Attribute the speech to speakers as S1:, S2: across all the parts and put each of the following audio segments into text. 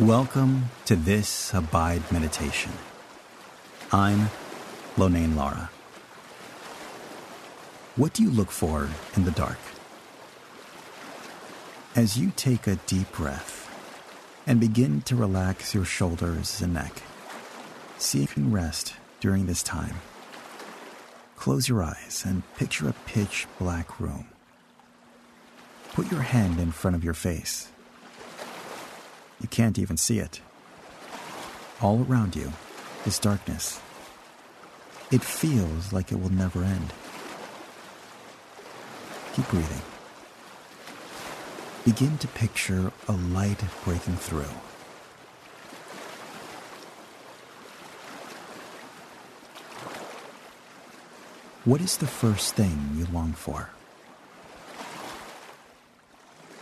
S1: Welcome to this Abide Meditation. I'm Lonane Lara. What do you look for in the dark? As you take a deep breath and begin to relax your shoulders and neck, see if you can rest during this time. Close your eyes and picture a pitch black room. Put your hand in front of your face you can't even see it. All around you is darkness. It feels like it will never end. Keep breathing. Begin to picture a light breaking through. What is the first thing you long for?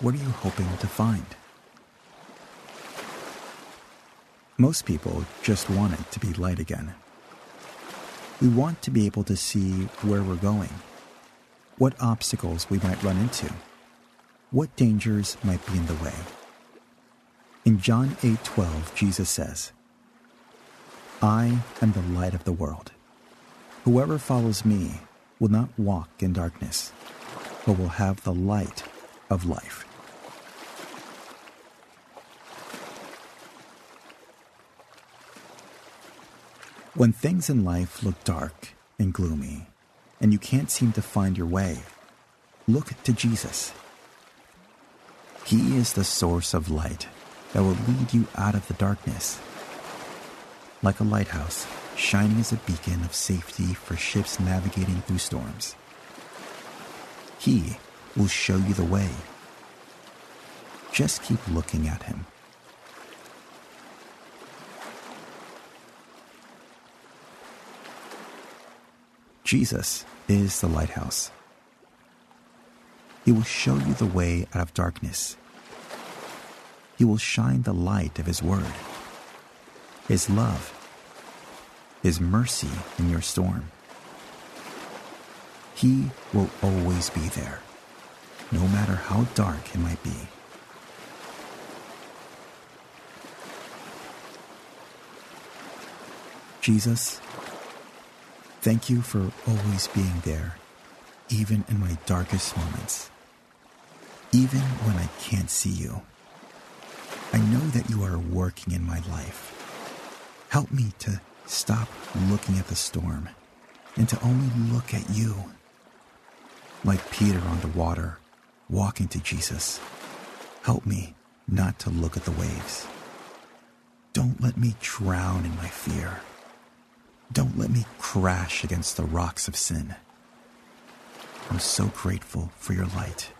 S1: What are you hoping to find? Most people just want it to be light again. We want to be able to see where we're going, what obstacles we might run into, what dangers might be in the way. In John 8:12, Jesus says, "I am the light of the world. Whoever follows me will not walk in darkness, but will have the light of life." When things in life look dark and gloomy, and you can't seem to find your way, look to Jesus. He is the source of light that will lead you out of the darkness. Like a lighthouse, shining as a beacon of safety for ships navigating through storms. He will show you the way. Just keep looking at him. Jesus is the lighthouse. He will show you the way out of darkness. He will shine the light of His Word, His love, His mercy in your storm. He will always be there, no matter how dark it might be. Jesus Thank you for always being there, even in my darkest moments. Even when I can't see you. I know that you are working in my life. Help me to stop looking at the storm and to only look at you. Like Peter on the water, walking to Jesus. Help me not to look at the waves. Don't let me drown in my fear. Don't let me crash against the rocks of sin. I'm so grateful for your light.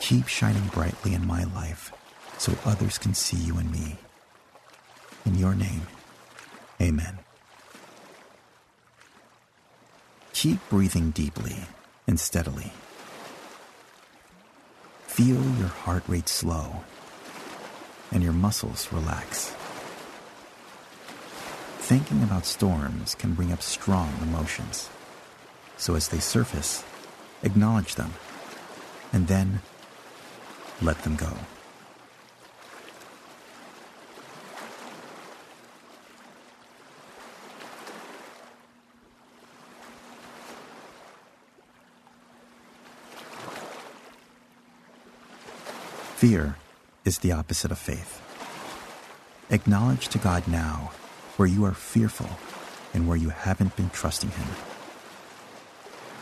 S1: Keep shining brightly in my life so others can see you in me. In your name, amen. Keep breathing deeply and steadily. Feel your heart rate slow and your muscles relax. Thinking about storms can bring up strong emotions. So as they surface, acknowledge them, and then let them go. Fear is the opposite of faith. Acknowledge to God now where you are fearful and where you haven't been trusting Him.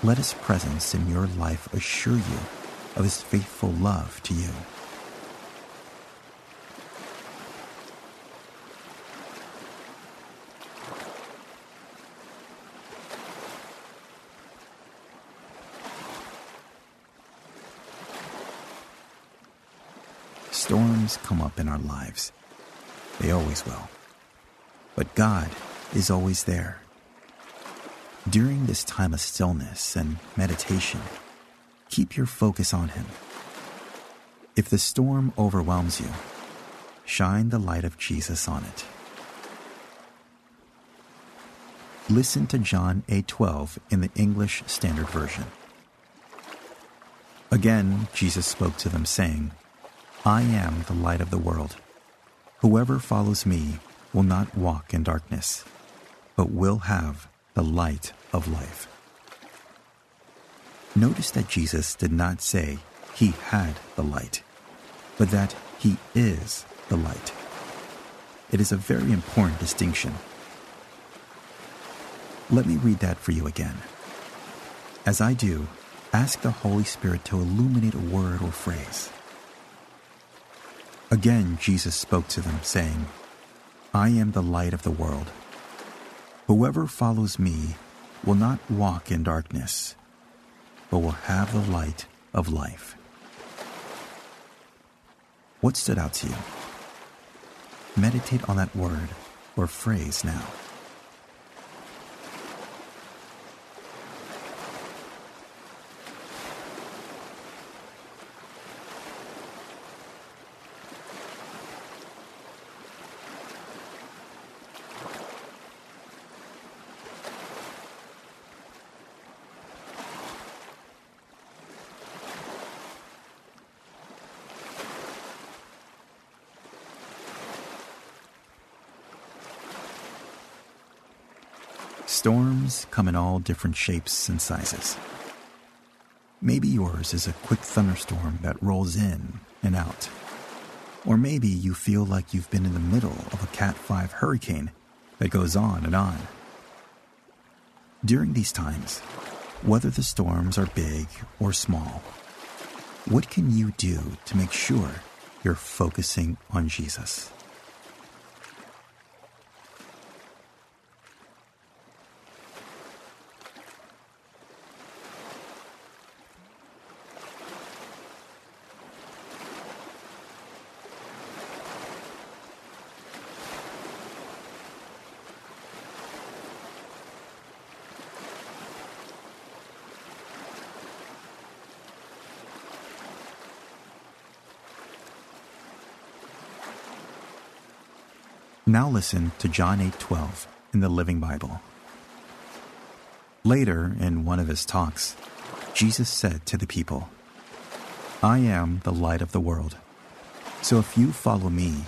S1: Let His presence in your life assure you of His faithful love to you. Storms come up in our lives. They always will. But God is always there. During this time of stillness and meditation, keep your focus on Him. If the storm overwhelms you, shine the light of Jesus on it. Listen to John 8:12 in the English Standard Version. Again, Jesus spoke to them saying, I am the light of the world. Whoever follows me will not walk in darkness, but will have the light of life. Notice that Jesus did not say he had the light, but that he is the light. It is a very important distinction. Let me read that for you again. As I do, ask the Holy Spirit to illuminate a word or phrase. Again, Jesus spoke to them, saying, I am the light of the world. Whoever follows me will not walk in darkness, but will have the light of life. What stood out to you? Meditate on that word or phrase now. Storms come in all different shapes and sizes. Maybe yours is a quick thunderstorm that rolls in and out. Or maybe you feel like you've been in the middle of a Cat 5 hurricane that goes on and on. During these times, whether the storms are big or small, what can you do to make sure you're focusing on Jesus? Now listen to John 8:12 in the Living Bible. Later, in one of his talks, Jesus said to the people, I am the light of the world. So if you follow me,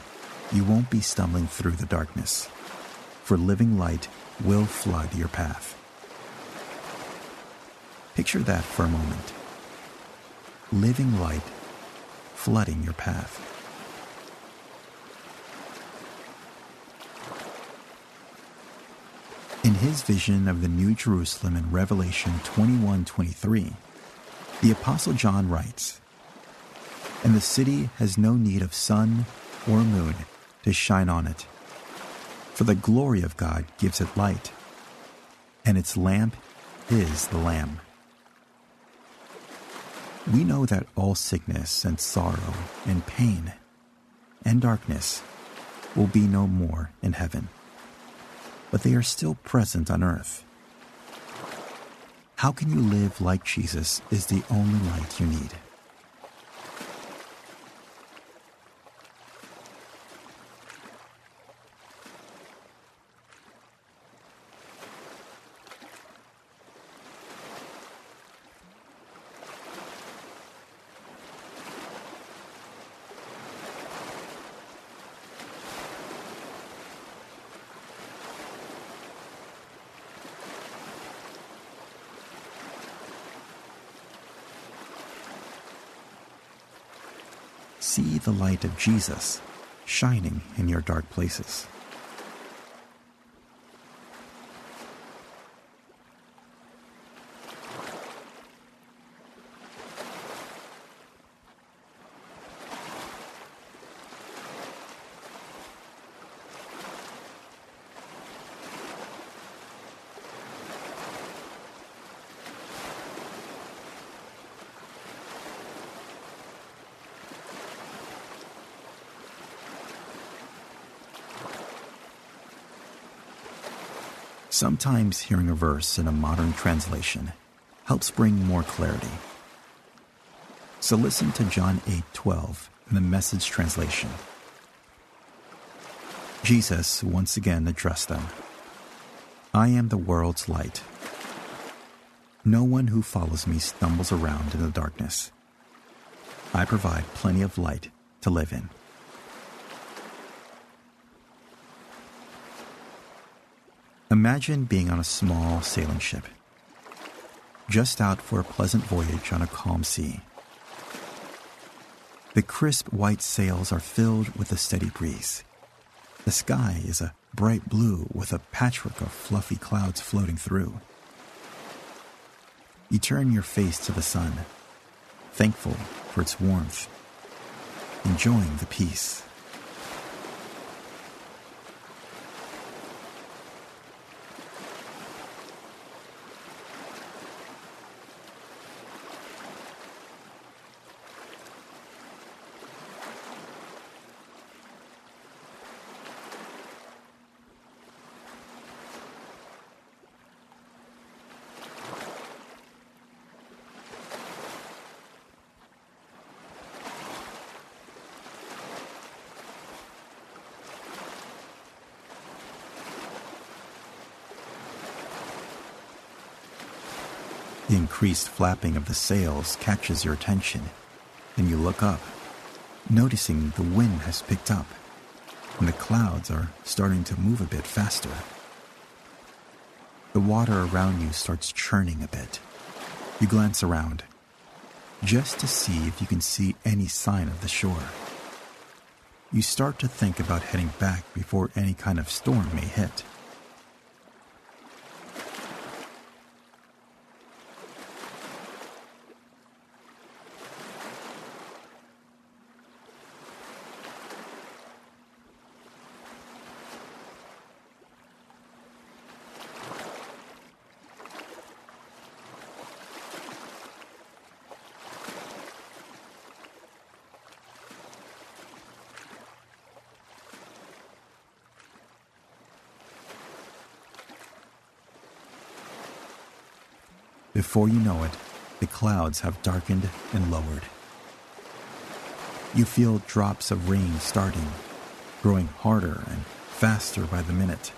S1: you won't be stumbling through the darkness, for living light will flood your path. Picture that for a moment. Living light flooding your path. His vision of the New Jerusalem in Revelation 21:23, the apostle John writes, "And the city has no need of sun or moon to shine on it, for the glory of God gives it light, and its lamp is the Lamb." We know that all sickness and sorrow and pain and darkness will be no more in heaven but they are still present on earth. How can you live like Jesus is the only light you need. See the light of Jesus shining in your dark places. Sometimes hearing a verse in a modern translation helps bring more clarity. So listen to John 8:12 in the Message translation. Jesus once again addressed them. I am the world's light. No one who follows me stumbles around in the darkness. I provide plenty of light to live in. Imagine being on a small sailing ship, just out for a pleasant voyage on a calm sea. The crisp white sails are filled with a steady breeze. The sky is a bright blue with a patchwork of fluffy clouds floating through. You turn your face to the sun, thankful for its warmth, enjoying the peace. The increased flapping of the sails catches your attention, and you look up, noticing the wind has picked up, and the clouds are starting to move a bit faster. The water around you starts churning a bit. You glance around, just to see if you can see any sign of the shore. You start to think about heading back before any kind of storm may hit. Before you know it, the clouds have darkened and lowered. You feel drops of rain starting, growing harder and faster by the minute.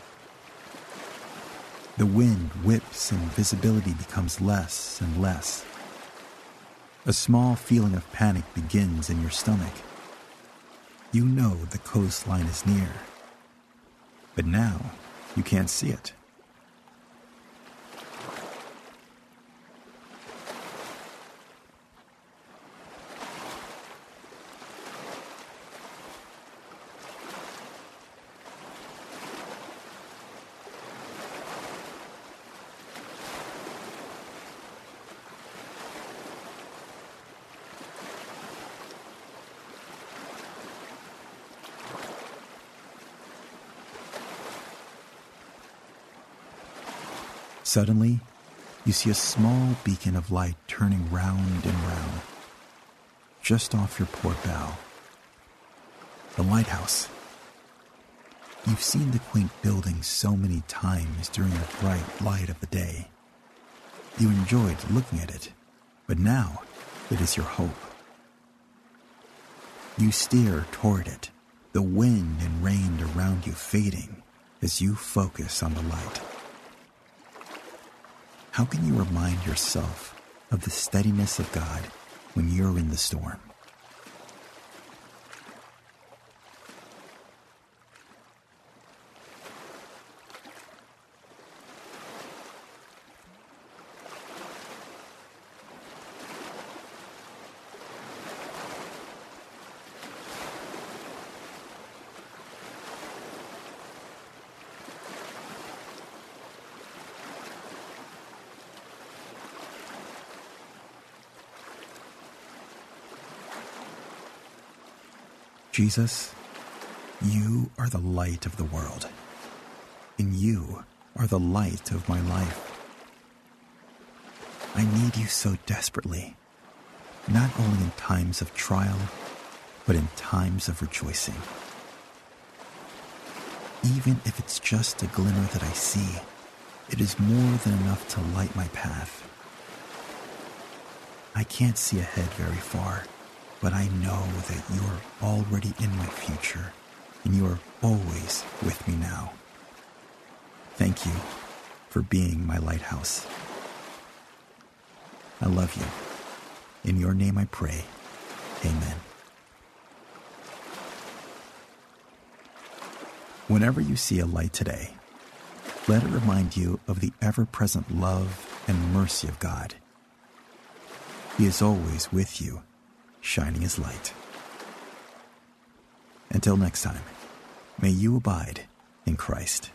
S1: The wind whips and visibility becomes less and less. A small feeling of panic begins in your stomach. You know the coastline is near, but now you can't see it. Suddenly, you see a small beacon of light turning round and round, just off your port bow. The lighthouse. You've seen the quaint building so many times during the bright light of the day. You enjoyed looking at it, but now it is your hope. You steer toward it, the wind and rain around you fading as you focus on the light. How can you remind yourself of the steadiness of God when you're in the storm? Jesus, you are the light of the world. and you are the light of my life. I need you so desperately, not only in times of trial, but in times of rejoicing. Even if it's just a glimmer that I see, it is more than enough to light my path. I can't see ahead very far but I know that you're already in my future and you are always with me now. Thank you for being my lighthouse. I love you. In your name I pray. Amen. Whenever you see a light today, let it remind you of the ever present love and mercy of God. He is always with you, shining his light. Until next time, may you abide in Christ.